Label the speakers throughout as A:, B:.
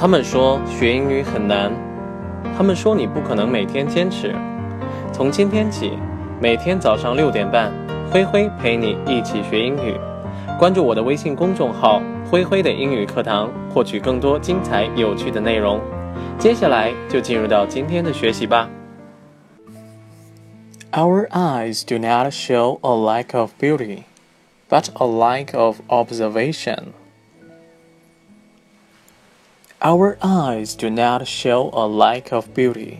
A: 他们说学英语很难，他们说你不可能每天坚持。从今天起，每天早上六点半，灰灰陪你一起学英语。关注我的微信公众号“灰灰的英语课堂”，获取更多精彩有趣的内容。接下来就进入到今天的学习吧。Our eyes do not show a lack of beauty, but a lack of observation. Our eyes do not show a lack of beauty,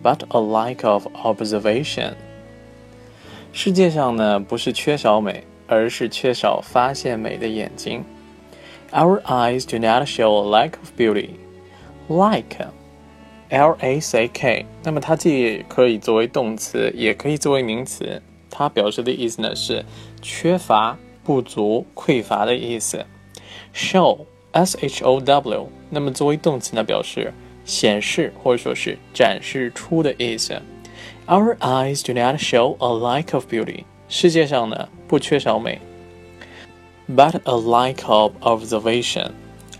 A: but a lack of observation. 世界上呢，不是缺少美，而是缺少发现美的眼睛。Our eyes do not show a lack of beauty. Like, L-A-C-K，那么它既可以作为动词，也可以作为名词。它表示的意思呢是缺乏、不足、匮乏的意思。Show。 S H O W，那么作为动词呢，表示显示或者说是展示出的意思。Our eyes do not show a lack of beauty。世界上呢不缺少美，but a lack of observation。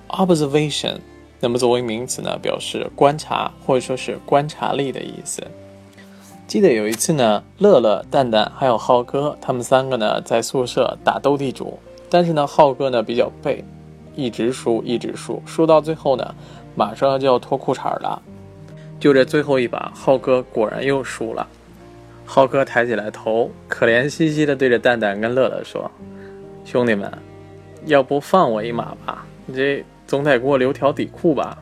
A: Observation，那么作为名词呢，表示观察或者说是观察力的意思。记得有一次呢，乐乐、蛋蛋还有浩哥，他们三个呢在宿舍打斗地主，但是呢，浩哥呢比较背。一直输，一直输，输到最后呢，马上就要脱裤衩了。就这最后一把，浩哥果然又输了。浩哥抬起来头，可怜兮兮的对着蛋蛋跟乐乐说：“兄弟们，要不放我一马吧？你这总得给我留条底裤吧？”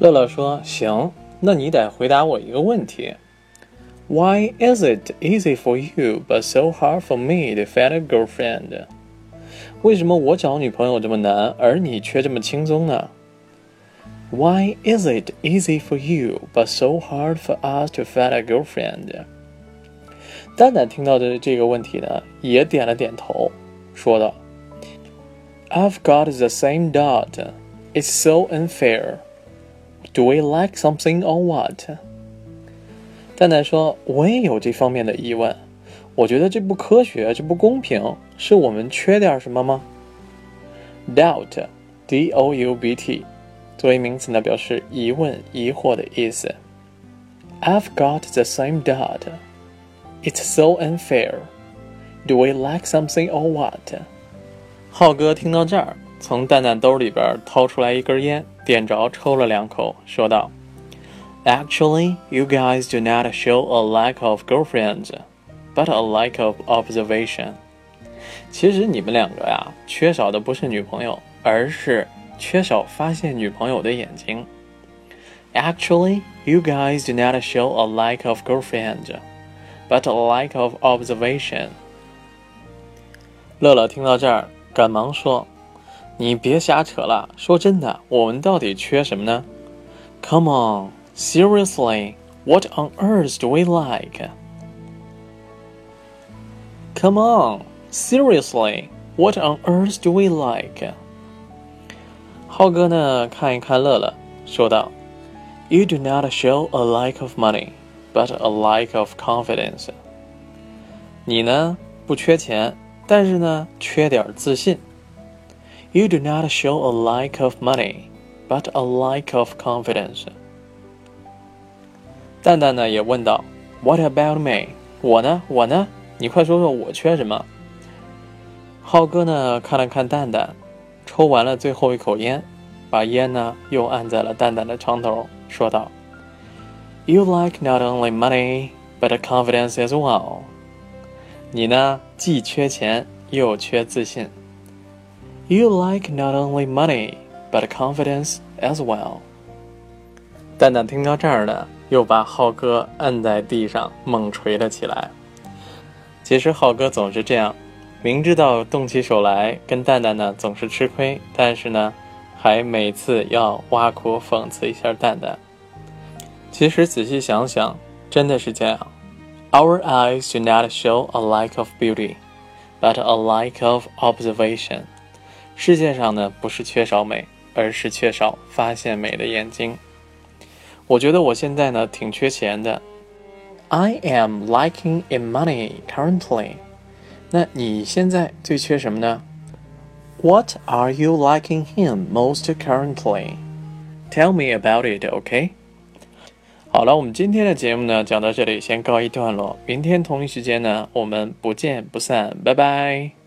A: 乐乐说：“行，那你得回答我一个问题：Why is it easy for you but so hard for me to find a girlfriend？” 为什么我找女朋友这么难，而你却这么轻松呢？Why is it easy for you but so hard for us to find a girlfriend？蛋蛋听到的这个问题呢，也点了点头，说道：“I've got the same doubt. It's so unfair. Do we like something or what？” 蛋蛋说：“我也有这方面的疑问。”我觉得这不科学，这不公平，是我们缺点什么吗？Doubt，D-O-U-B-T，作为名词呢，表示疑问、疑惑的意思。I've got the same doubt. It's so unfair. Do we lack something or what？浩哥听到这儿，从蛋蛋兜里边掏出来一根烟，点着抽了两口，说道：“Actually, you guys do not show a lack of girlfriends.” But a lack of observation。 其实你们两个呀，缺少的不是女朋友，而是缺少发现女朋友的眼睛。Actually, you guys do not show a lack of girlfriend, but a lack of observation。乐乐听到这儿，赶忙说：“你别瞎扯了，说真的，我们到底缺什么呢？Come on, seriously, what on earth do we like？” Come on, seriously, what on earth do we like? 浩哥呢，看一看乐乐，说道：“You do not show a lack of money, but a lack of confidence。”你呢，不缺钱，但是呢，缺点自信。You do not show a lack of money, but a lack of confidence。蛋蛋呢，也问道：“What about me？我呢？我呢？”你快说说我缺什么？ 浩哥呢？看了看蛋蛋，抽完了最后一口烟，把烟呢又按在了蛋蛋的床头，说道：“You like not only money, but confidence as well。你呢，既缺钱又缺自信。You like not only money, but confidence as well。”蛋蛋听到这儿呢，又把浩哥摁在地上，猛捶了起来。其实浩哥总是这样，明知道动起手来跟蛋蛋呢总是吃亏，但是呢，还每次要挖苦讽刺一下蛋蛋。其实仔细想想，真的是这样。Our eyes do not show a lack of beauty, but a lack of observation。世界上呢不是缺少美，而是缺少发现美的眼睛。我觉得我现在呢挺缺钱的。I am lacking in money currently。那你现在最缺什么呢？What are you lacking him most currently？Tell me about it, OK？好了，我们今天的节目呢，讲到这里，先告一段落。明天同一时间呢，我们不见不散，拜拜。